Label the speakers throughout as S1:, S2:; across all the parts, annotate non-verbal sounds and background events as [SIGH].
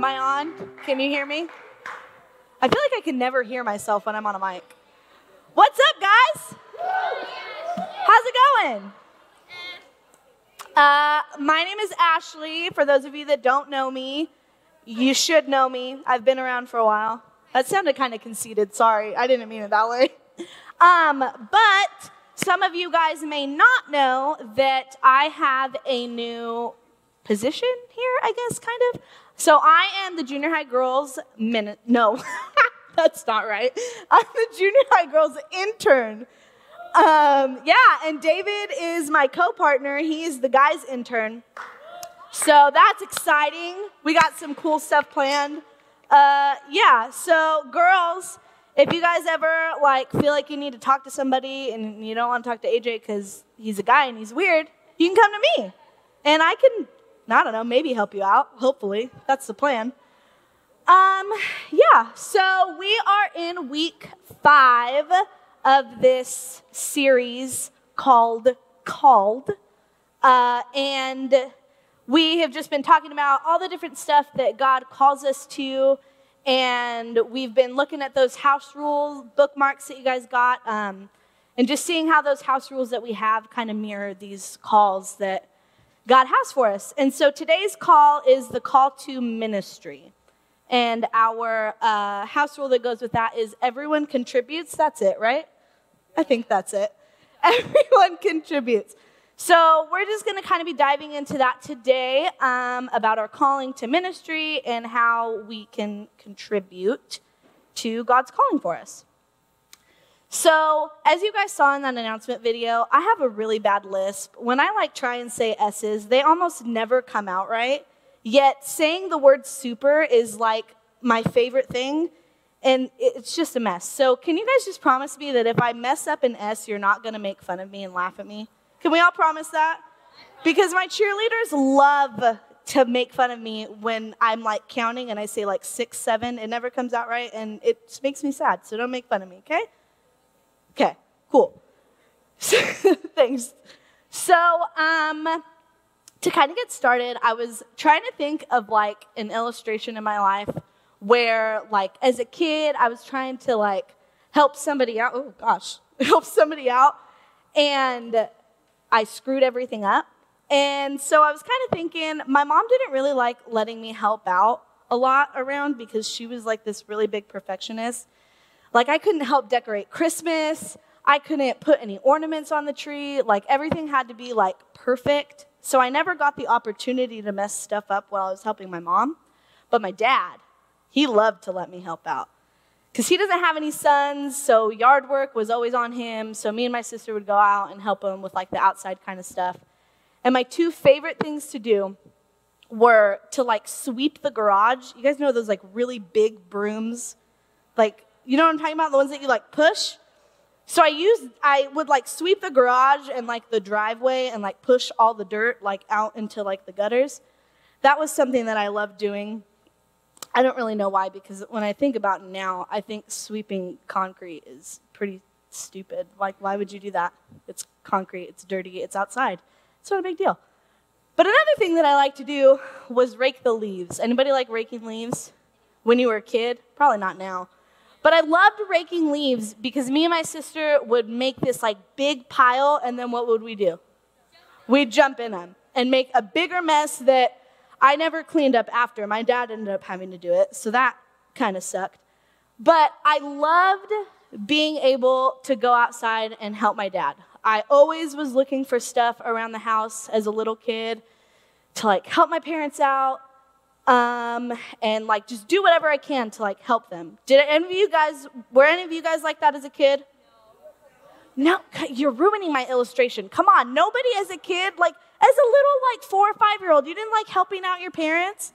S1: Am I on? Can you hear me? I feel like I can never hear myself when I'm on a mic. What's up, guys? How's it going? Uh, my name is Ashley. For those of you that don't know me, you should know me. I've been around for a while. That sounded kind of conceited. Sorry, I didn't mean it that way. [LAUGHS] Um, but some of you guys may not know that I have a new position here, I guess, kind of. So I am the junior high girls minute. No, [LAUGHS] that's not right. I'm the junior high girls intern. Um, yeah, and David is my co-partner. He's the guys intern. So that's exciting. We got some cool stuff planned. Uh, yeah, so girls, if you guys ever like feel like you need to talk to somebody and you don't want to talk to AJ because he's a guy and he's weird, you can come to me, and I can, I don't know, maybe help you out. Hopefully, that's the plan. Um, yeah. So we are in week five of this series called Called, uh, and we have just been talking about all the different stuff that God calls us to and we've been looking at those house rules bookmarks that you guys got um, and just seeing how those house rules that we have kind of mirror these calls that god has for us. And so today's call is the call to ministry. And our uh, house rule that goes with that is everyone contributes. That's it right? I think that's it. [LAUGHS] Everyone contributes. So, we're just going to kind of be diving into that today um, about our calling to ministry and how we can contribute to God's calling for us. So, as you guys saw in that announcement video, I have a really bad lisp. When I like try and say S's, they almost never come out right. Yet, saying the word super is like my favorite thing, and it's just a mess. So, can you guys just promise me that if I mess up an S, you're not going to make fun of me and laugh at me? Can we all promise that? Because my cheerleaders love to make fun of me when I'm like counting and I say like six, seven. It never comes out right and it makes me sad. So don't make fun of me, okay? Okay, cool. [LAUGHS] Thanks. So, um, to kind of get started, I was trying to think of like an illustration in my life where, like, as a kid, I was trying to like help somebody out. Oh gosh, [LAUGHS] help somebody out, and I screwed everything up. And so I was kind of thinking, my mom didn't really like letting me help out a lot around because she was like this really big perfectionist. Like, I couldn't help decorate Christmas. I couldn't put any ornaments on the tree. Like, everything had to be like perfect. So I never got the opportunity to mess stuff up while I was helping my mom. But my dad, he loved to let me help out because he doesn't have any sons, so yard work was always on him. So me and my sister would go out and help him with like the outside kind of stuff. And my two favorite things to do were to like sweep the garage. You guys know those like really big brooms? Like, you know what I'm talking about? The ones that you like push? So I used, I would like sweep the garage and like the driveway and like push all the dirt like out into like the gutters. That was something that I loved doing. I don't really know why, because when I think about now, I think sweeping concrete is pretty stupid. Like, why would you do that? It's concrete, it's dirty, it's outside. It's not a big deal. But another thing that I like to do was rake the leaves. Anybody like raking leaves when you were a kid? Probably not now. But I loved raking leaves because me and my sister would make this like big pile, and then what would we do? We'd jump in them and make a bigger mess that I never cleaned up after. My dad ended up having to do it, so that kind of sucked. But I loved being able to go outside and help my dad. I always was looking for stuff around the house as a little kid to like help my parents out um, and like just do whatever I can to like help them. Did any of you guys, were any of you guys like that as a kid? No, you're ruining my illustration. Come on, nobody as a kid, like as a little like four or five year old, you didn't like helping out your parents?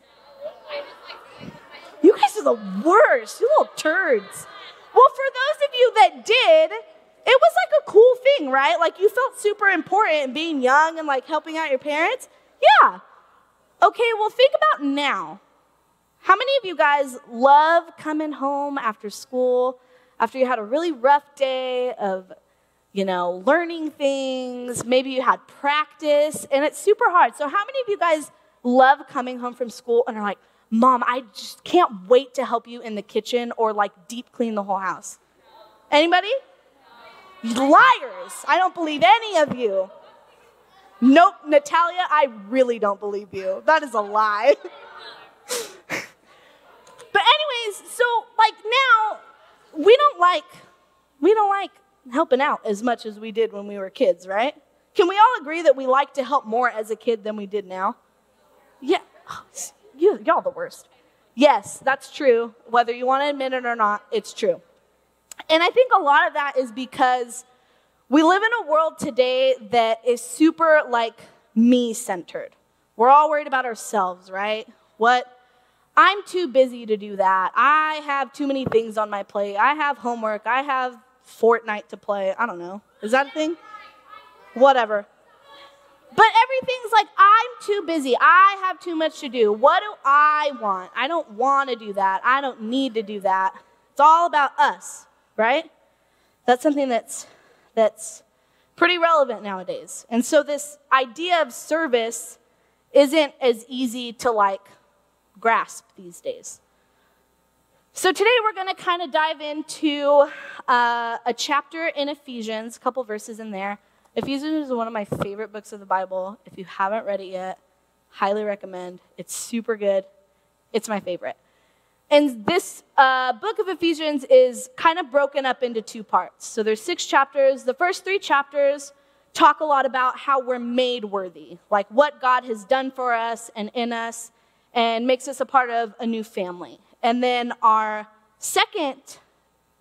S1: You guys are the worst, you little turds. Well, for those of you that did, it was like a cool thing, right? Like you felt super important being young and like helping out your parents. Yeah. Okay, well, think about now. How many of you guys love coming home after school, after you had a really rough day of you know, learning things. Maybe you had practice, and it's super hard. So, how many of you guys love coming home from school and are like, Mom, I just can't wait to help you in the kitchen or like deep clean the whole house. Anybody? Liars. I don't believe any of you. Nope, Natalia, I really don't believe you. That is a lie. [LAUGHS] but, anyways, so like now, we don't like, we don't like helping out as much as we did when we were kids, right? Can we all agree that we like to help more as a kid than we did now? Yeah, [SIGHS] you, y'all the worst. Yes, that's true. Whether you want to admit it or not, it's true. And I think a lot of that is because we live in a world today that is super like me centered. We're all worried about ourselves, right? What? I'm too busy to do that. I have too many things on my plate. I have homework. I have Fortnite to play. I don't know. Is that a thing? Whatever. But everything's like, I'm too busy. I have too much to do. What do I want? I don't want to do that. I don't need to do that. It's all about us, right? That's something that's that's pretty relevant nowadays. And so this idea of service isn't as easy to like grasp these days. So today we're going to kind of dive into uh, a chapter in Ephesians, a couple verses in there. Ephesians is one of my favorite books of the Bible. If you haven't read it yet, highly recommend. It's super good. It's my favorite. And this uh, book of Ephesians is kind of broken up into two parts. So there's six chapters. The first three chapters talk a lot about how we're made worthy, like what God has done for us and in us, and makes us a part of a new family. And then our second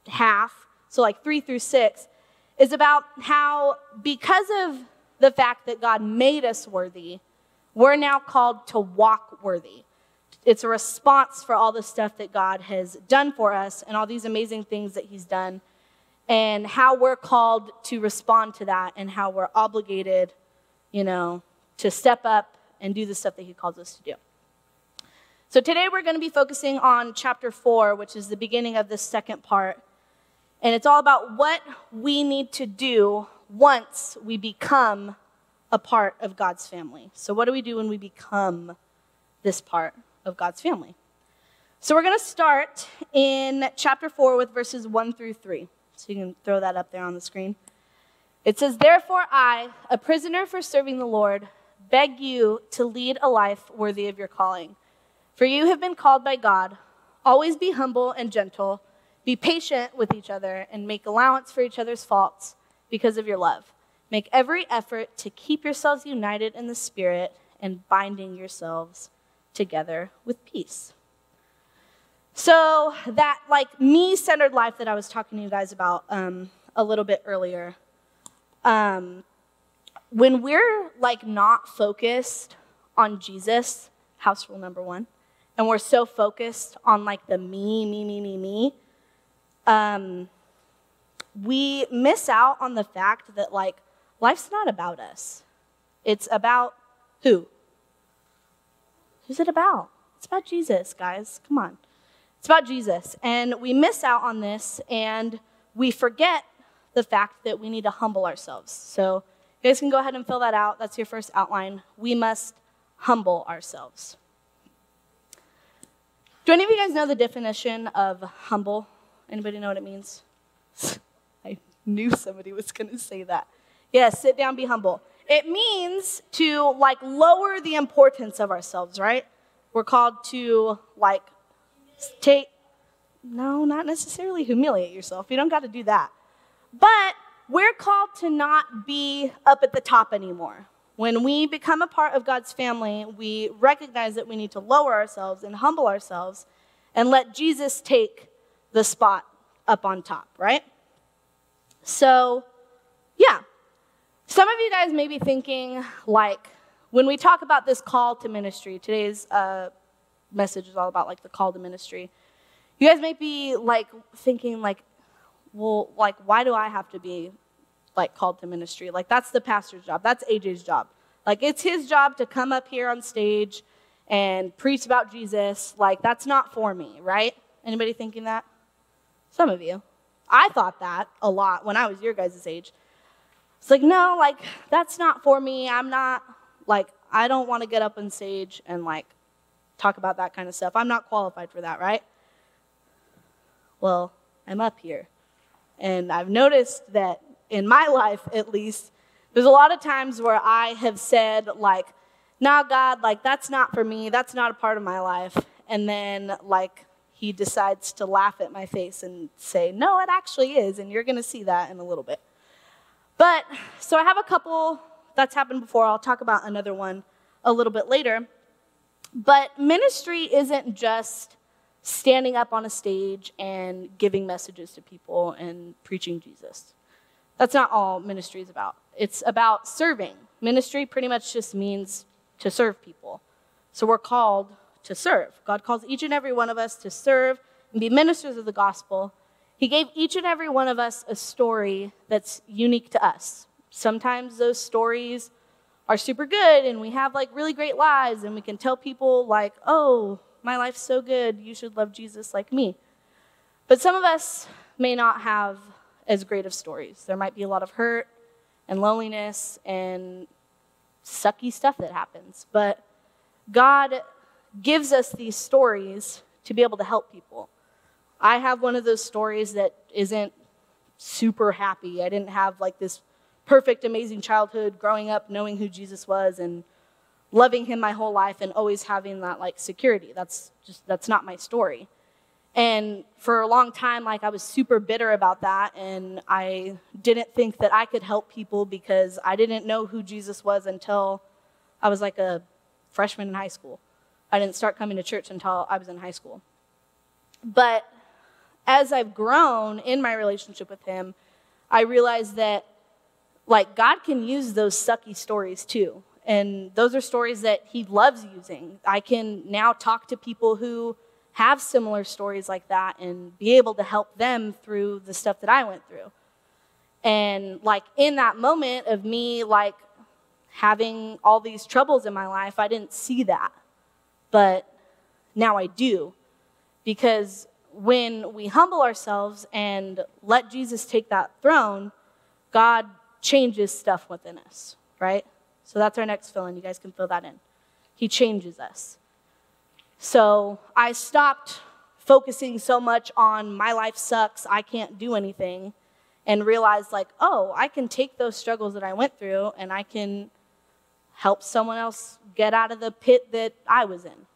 S1: half, so like three through six, is about how because of the fact that God made us worthy, we're now called to walk worthy it's a response for all the stuff that God has done for us and all these amazing things that He's done, and how we're called to respond to that, and how we're obligated, you know, to step up and do the stuff that He calls us to do. So today we're going to be focusing on chapter four, which is the beginning of this second part. And it's all about what we need to do once we become a part of God's family. So, what do we do when we become this part? Of God's family. So we're going to start in chapter 4 with verses 1 through 3. So you can throw that up there on the screen. It says, Therefore, I, a prisoner for serving the Lord, beg you to lead a life worthy of your calling. For you have been called by God. Always be humble and gentle. Be patient with each other and make allowance for each other's faults because of your love. Make every effort to keep yourselves united in the Spirit and binding yourselves together with peace. So, that like me centered life that I was talking to you guys about um, a little bit earlier, um, when we're like not focused on Jesus, house rule number one, and we're so focused on like the me, me, me, me, me, um, we miss out on the fact that like life's not about us. It's about who? Who's it about? It's about Jesus, guys. Come on. It's about Jesus. And we miss out on this and we forget the fact that we need to humble ourselves. So you guys can go ahead and fill that out. That's your first outline. We must humble ourselves. Do any of you guys know the definition of humble? Anybody know what it means? [LAUGHS] I knew somebody was going to say that. Yes, yeah, sit down, be humble. It means to like lower the importance of ourselves, right? We're called to like take, no, not necessarily humiliate yourself. You don't got to do that. But we're called to not be up at the top anymore. When we become a part of God's family, we recognize that we need to lower ourselves and humble ourselves and let Jesus take the spot up on top, right? So, yeah, some of you guys may be thinking, like, when we talk about this call to ministry, today's uh, message is all about like the call to ministry. You guys may be like thinking, like, well, like, why do I have to be like called to ministry? Like, that's the pastor's job. That's AJ's job. Like, it's his job to come up here on stage and preach about Jesus. Like, that's not for me, right? Anybody thinking that? Some of you. I thought that a lot when I was your guys' age. It's like, no, like, that's not for me. I'm not, like, I don't want to get up on stage and, like, talk about that kind of stuff. I'm not qualified for that, right? Well, I'm up here. And I've noticed that in my life, at least, there's a lot of times where I have said, like, nah, God, like, that's not for me. That's not a part of my life. And then, like, he decides to laugh at my face and say, no, it actually is. And you're going to see that in a little bit. But, so I have a couple that's happened before. I'll talk about another one a little bit later. But ministry isn't just standing up on a stage and giving messages to people and preaching Jesus. That's not all ministry is about. It's about serving. Ministry pretty much just means to serve people. So we're called to serve. God calls each and every one of us to serve and be ministers of the gospel. He gave each and every one of us a story that's unique to us. Sometimes those stories are super good and we have like really great lives and we can tell people like, "Oh, my life's so good. You should love Jesus like me." But some of us may not have as great of stories. There might be a lot of hurt and loneliness and sucky stuff that happens. But God gives us these stories to be able to help people. I have one of those stories that isn't super happy. I didn't have like this perfect, amazing childhood growing up knowing who Jesus was and loving him my whole life and always having that like security. That's just, that's not my story. And for a long time, like I was super bitter about that. And I didn't think that I could help people because I didn't know who Jesus was until I was like a freshman in high school. I didn't start coming to church until I was in high school. But as I've grown in my relationship with him, I realized that like God can use those sucky stories too. And those are stories that he loves using. I can now talk to people who have similar stories like that and be able to help them through the stuff that I went through. And like in that moment of me like having all these troubles in my life, I didn't see that. But now I do. Because when we humble ourselves and let Jesus take that throne, God changes stuff within us, right? So that's our next fill in. You guys can fill that in. He changes us. So I stopped focusing so much on my life sucks, I can't do anything, and realized, like, oh, I can take those struggles that I went through and I can help someone else get out of the pit that I was in.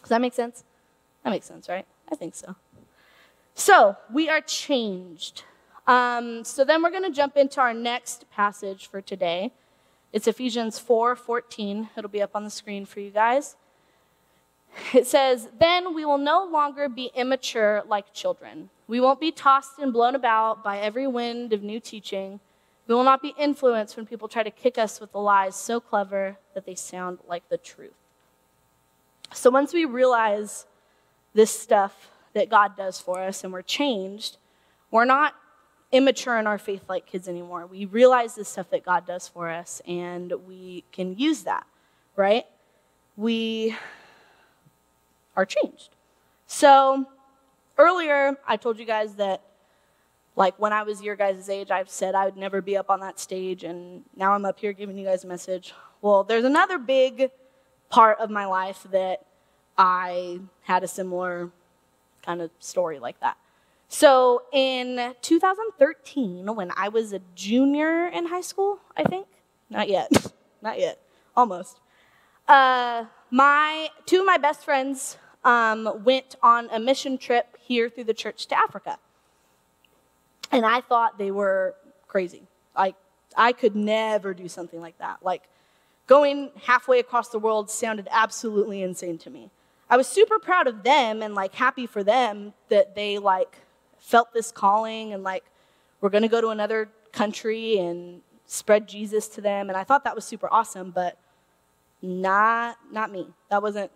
S1: Does that make sense? That makes sense, right? I think so. So we are changed. Um, so then we're going to jump into our next passage for today. It's Ephesians 4 14. It'll be up on the screen for you guys. It says, Then we will no longer be immature like children. We won't be tossed and blown about by every wind of new teaching. We will not be influenced when people try to kick us with the lies so clever that they sound like the truth. So once we realize this stuff that God does for us and we're changed, we're not immature in our faith like kids anymore. We realize the stuff that God does for us and we can use that, right? We are changed. So earlier, I told you guys that, like, when I was your guys' age, I've said I would never be up on that stage, and now I'm up here giving you guys a message. Well, there's another big part of my life that I had a similar kind of story like that. So in 2013, when I was a junior in high school, I think, not yet, [LAUGHS] not yet, almost, uh, my two of my best friends um, went on a mission trip here through the church to Africa. And I thought they were crazy. Like, I could never do something like that. Like, going halfway across the world sounded absolutely insane to me. I was super proud of them and like happy for them that they like felt this calling and like we're going to go to another country and spread Jesus to them and I thought that was super awesome but not not me. That wasn't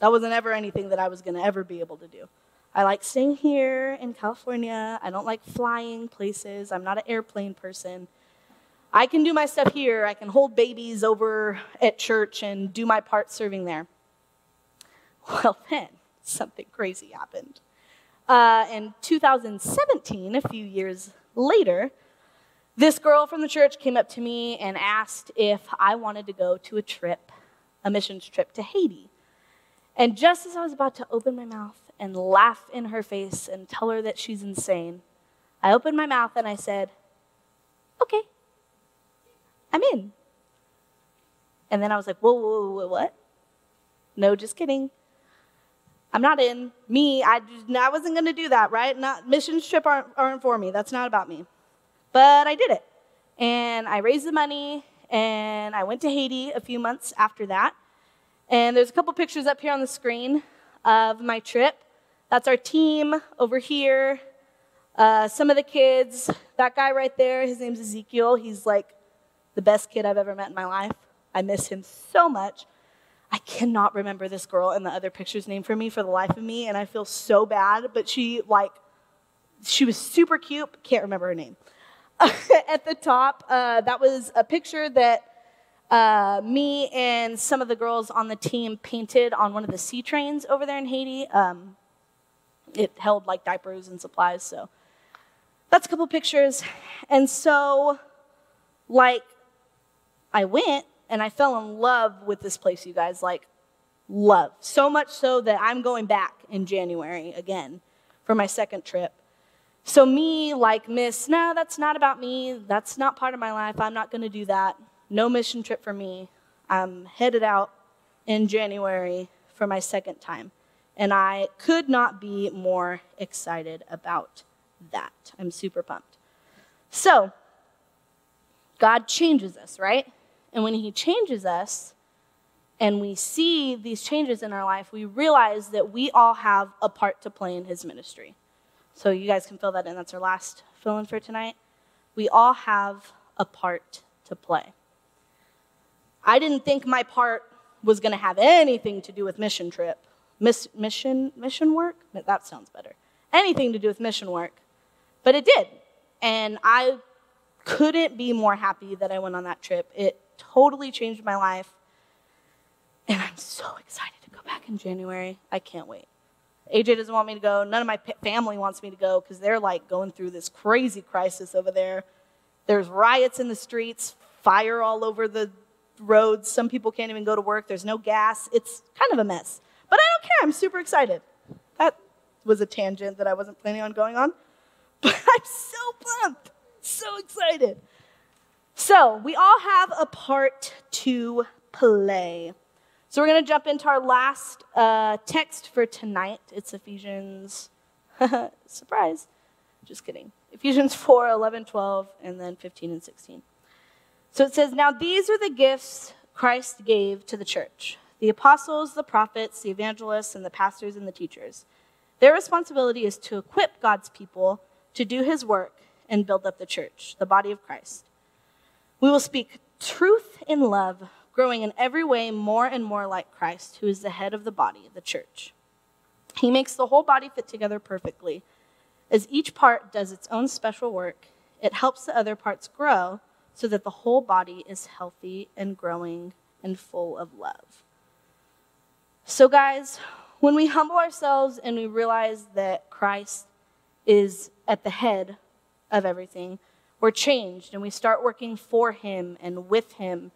S1: that wasn't ever anything that I was going to ever be able to do. I like staying here in California. I don't like flying places. I'm not an airplane person. I can do my stuff here. I can hold babies over at church and do my part serving there. [LAUGHS] Well, then something crazy happened. Uh, in 2017, a few years later, this girl from the church came up to me and asked if I wanted to go to a trip, a missions trip to Haiti. And just as I was about to open my mouth and laugh in her face and tell her that she's insane, I opened my mouth and I said, Okay, I'm in. And then I was like, Whoa, whoa, whoa, what? No, just kidding. I'm not in. Me, I, I wasn't going to do that, right? Not missions trip aren't, aren't for me. That's not about me. But I did it. And I raised the money and I went to Haiti a few months after that. And there's a couple pictures up here on the screen of my trip. That's our team over here. Uh, some of the kids, that guy right there, his name's Ezekiel. He's like the best kid I've ever met in my life. I miss him so much. I cannot remember this girl in the other picture's name for me for the life of me, and I feel so bad, but she, like, she was super cute, can't remember her name. [LAUGHS] At the top, uh, that was a picture that uh, me and some of the girls on the team painted on one of the sea trains over there in Haiti. Um, it held like diapers and supplies, so that's a couple pictures. And so, like, I went and I fell in love with this place, you guys. Like, love. So much so that I'm going back in January again for my second trip. So, me, like, Miss, no, that's not about me. That's not part of my life. I'm not going to do that. No mission trip for me. I'm headed out in January for my second time. And I could not be more excited about that. I'm super pumped. So, God changes us, right? And when He changes us, and we see these changes in our life, we realize that we all have a part to play in His ministry. So, you guys can fill that in. That's our last fill in for tonight. We all have a part to play. I didn't think my part was going to have anything to do with mission trip. Miss, mission mission work? That sounds better. Anything to do with mission work. But it did. And I couldn't be more happy that I went on that trip. It totally changed my life. And I'm so excited to go back in January. I can't wait. AJ doesn't want me to go. None of my family wants me to go because they're like going through this crazy crisis over there. There's riots in the streets, fire all over the roads. Some people can't even go to work. There's no gas. It's kind of a mess. But I don't care. I'm super excited. That was a tangent that I wasn't planning on going on. [LAUGHS] But I'm so pumped, so excited. So, we all have a part to play. So, we're going to jump into our last uh, text for tonight. It's Ephesians, [LAUGHS] surprise, just kidding. Ephesians 4 11, 12, and then 15 and 16. So it says, Now these are the gifts Christ gave to the church the apostles, the prophets, the evangelists, and the pastors and the teachers. Their responsibility is to equip God's people to do his work and build up the church, the body of Christ. We will speak truth in love, growing in every way more and more like Christ, who is the head of the body, the church. He makes the whole body fit together perfectly. As each part does its own special work, it helps the other parts grow so that the whole body is healthy and growing and full of love. So, guys, when we humble ourselves and we realize that Christ is at the head of everything, we're changed and we start working for Him and with Him,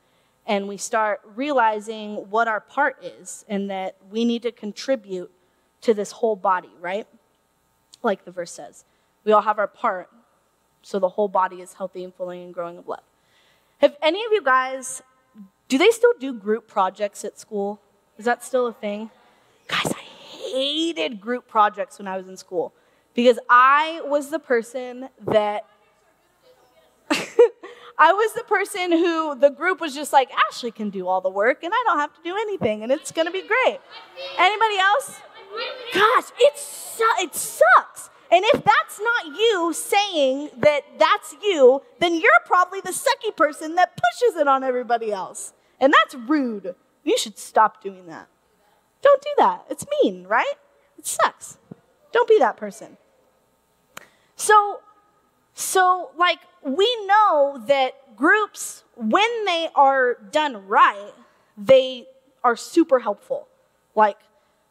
S1: and we start realizing what our part is and that we need to contribute to this whole body, right? Like the verse says. We all have our part, so the whole body is healthy and fully and growing of love. Have any of you guys, do they still do group projects at school? Is that still a thing? Guys, I hated group projects when I was in school because I was the person that I was the person who the group was just like, Ashley can do all the work and I don't have to do anything and it's gonna be great. Anybody else? Gosh, it, su- it sucks. And if that's not you saying that that's you, then you're probably the sucky person that pushes it on everybody else. And that's rude. You should stop doing that. Don't do that. It's mean, right? It sucks. Don't be that person. So, so like we know that groups, when they are done right, they are super helpful. Like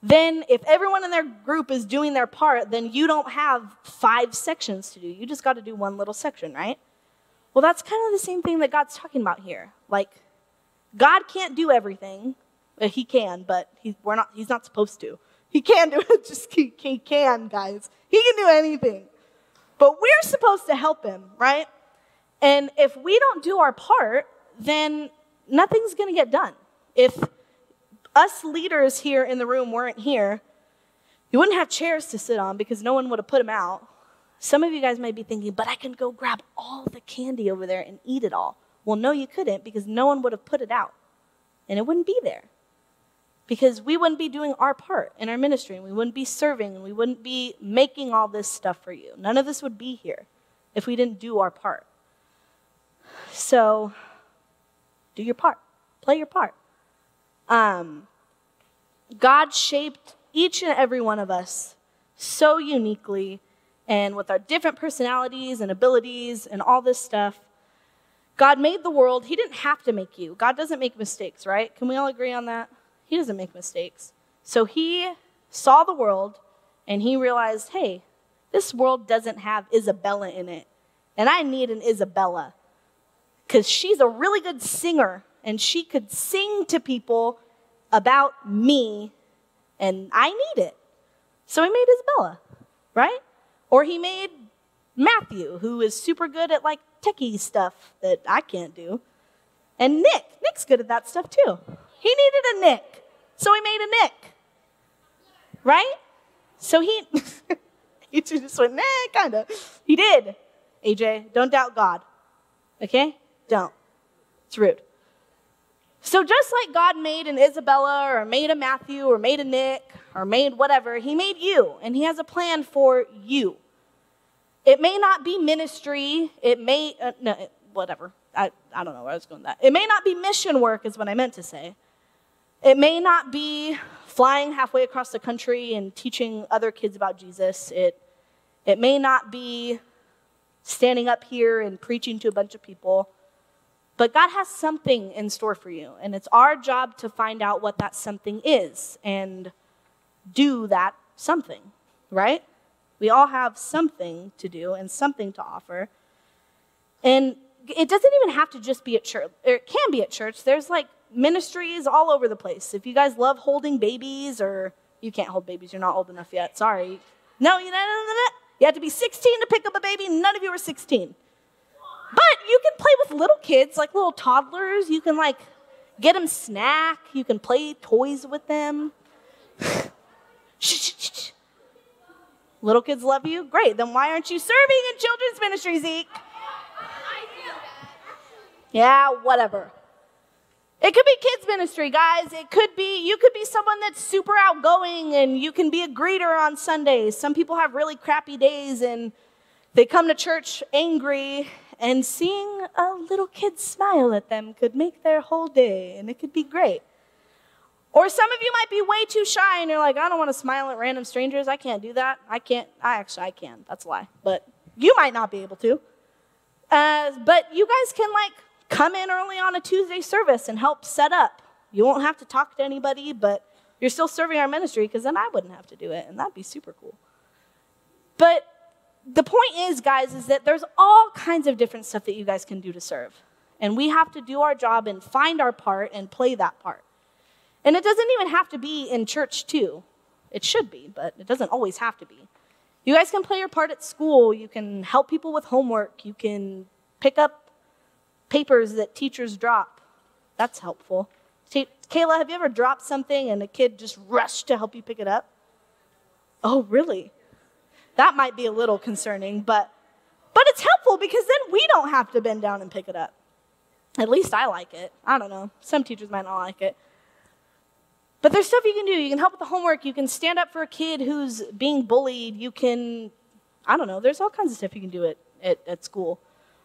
S1: then if everyone in their group is doing their part, then you don't have five sections to do. You just got to do one little section, right? Well, that's kind of the same thing that God's talking about here. Like, God can't do everything, He can, but he, we're not, he's not supposed to. He can do it, [LAUGHS] just he, he can, guys. He can do anything. But we're supposed to help him, right? And if we don't do our part, then nothing's going to get done. If us leaders here in the room weren't here, you wouldn't have chairs to sit on because no one would have put them out. Some of you guys might be thinking, but I can go grab all the candy over there and eat it all. Well, no, you couldn't because no one would have put it out and it wouldn't be there. Because we wouldn't be doing our part in our ministry and we wouldn't be serving and we wouldn't be making all this stuff for you. None of this would be here if we didn't do our part. So, do your part, play your part. Um, God shaped each and every one of us so uniquely and with our different personalities and abilities and all this stuff. God made the world. He didn't have to make you. God doesn't make mistakes, right? Can we all agree on that? He doesn't make mistakes. So he saw the world and he realized, hey, this world doesn't have Isabella in it. And I need an Isabella because she's a really good singer and she could sing to people about me and I need it. So he made Isabella, right? Or he made Matthew, who is super good at like techie stuff that I can't do. And Nick, Nick's good at that stuff too. He needed a Nick, so he made a Nick, right? So he, [LAUGHS] he just went, nah, kind of. He did. AJ, don't doubt God, okay? Don't. It's rude. So, just like God made an Isabella or made a Matthew or made a Nick or made whatever, He made you and He has a plan for you. It may not be ministry, it may, uh, no, whatever. I, I don't know where I was going that. It may not be mission work, is what I meant to say. It may not be flying halfway across the country and teaching other kids about Jesus. It, it may not be standing up here and preaching to a bunch of people. But God has something in store for you, and it's our job to find out what that something is and do that something, right? We all have something to do and something to offer. And it doesn't even have to just be at church, it can be at church. There's like ministries all over the place. If you guys love holding babies, or you can't hold babies, you're not old enough yet, sorry. No, you know, you have to be 16 to pick up a baby, none of you are 16. But you can play with little kids, like little toddlers. You can like get them snack. You can play toys with them. [LAUGHS] little kids love you? Great. Then why aren't you serving in children's ministry, Zeke? Yeah, whatever. It could be kids ministry, guys. It could be you could be someone that's super outgoing and you can be a greeter on Sundays. Some people have really crappy days and they come to church angry and seeing a little kid smile at them could make their whole day, and it could be great. Or some of you might be way too shy and you're like, I don't want to smile at random strangers. I can't do that. I can't. I actually, I can. That's a lie. But you might not be able to. Uh, but you guys can like come in early on a Tuesday service and help set up. You won't have to talk to anybody, but you're still serving our ministry because then I wouldn't have to do it, and that'd be super cool. But the point is, guys, is that there's all kinds of different stuff that you guys can do to serve. And we have to do our job and find our part and play that part. And it doesn't even have to be in church, too. It should be, but it doesn't always have to be. You guys can play your part at school. You can help people with homework. You can pick up papers that teachers drop. That's helpful. Kayla, have you ever dropped something and a kid just rushed to help you pick it up? Oh, really? That might be a little concerning, but but it's helpful because then we don't have to bend down and pick it up. At least I like it. I don't know. Some teachers might not like it. But there's stuff you can do. You can help with the homework. You can stand up for a kid who's being bullied. You can, I don't know, there's all kinds of stuff you can do at, at, at school.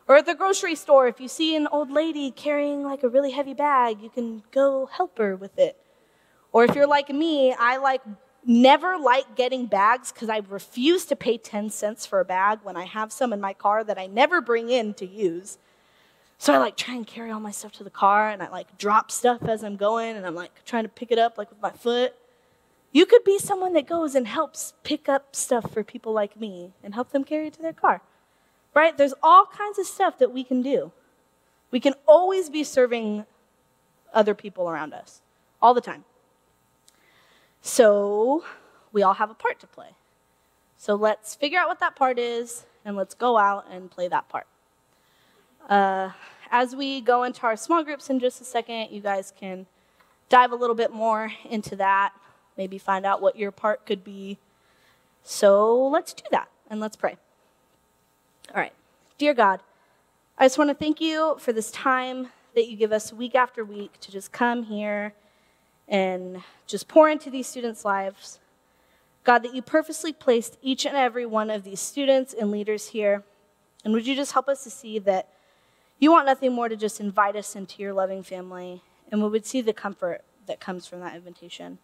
S1: Or at the grocery store, if you see an old lady carrying like a really heavy bag, you can go help her with it. Or if you're like me, I like never like getting bags because I refuse to pay 10 cents for a bag when I have some in my car that I never bring in to use. So I like try and carry all my stuff to the car and I like drop stuff as I'm going and I'm like trying to pick it up like with my foot. You could be someone that goes and helps pick up stuff for people like me and help them carry it to their car. Right? There's all kinds of stuff that we can do. We can always be serving other people around us all the time. So we all have a part to play. So let's figure out what that part is and let's go out and play that part. Uh, as we go into our small groups in just a second, you guys can dive a little bit more into that, maybe find out what your part could be. So let's do that and let's pray. All right. Dear God, I just want to thank you for this time that you give us week after week to just come here and just pour into these students' lives. God, that you purposely placed each and every one of these students and leaders here. And would you just help us to see that you want nothing more to just invite us into your loving family, and we would see the comfort that comes from that invitation.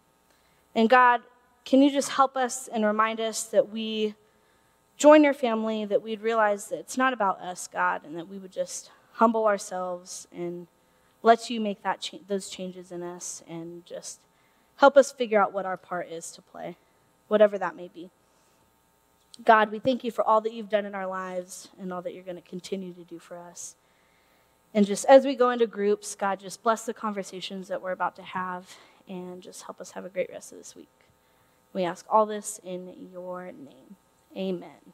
S1: And God, can you just help us and remind us that we join your family, that we'd realize that it's not about us, God, and that we would just humble ourselves and let you make that cha- those changes in us and just help us figure out what our part is to play, whatever that may be. God, we thank you for all that you've done in our lives and all that you're going to continue to do for us. And just as we go into groups, God, just bless the conversations that we're about to have and just help us have a great rest of this week. We ask all this in your name. Amen.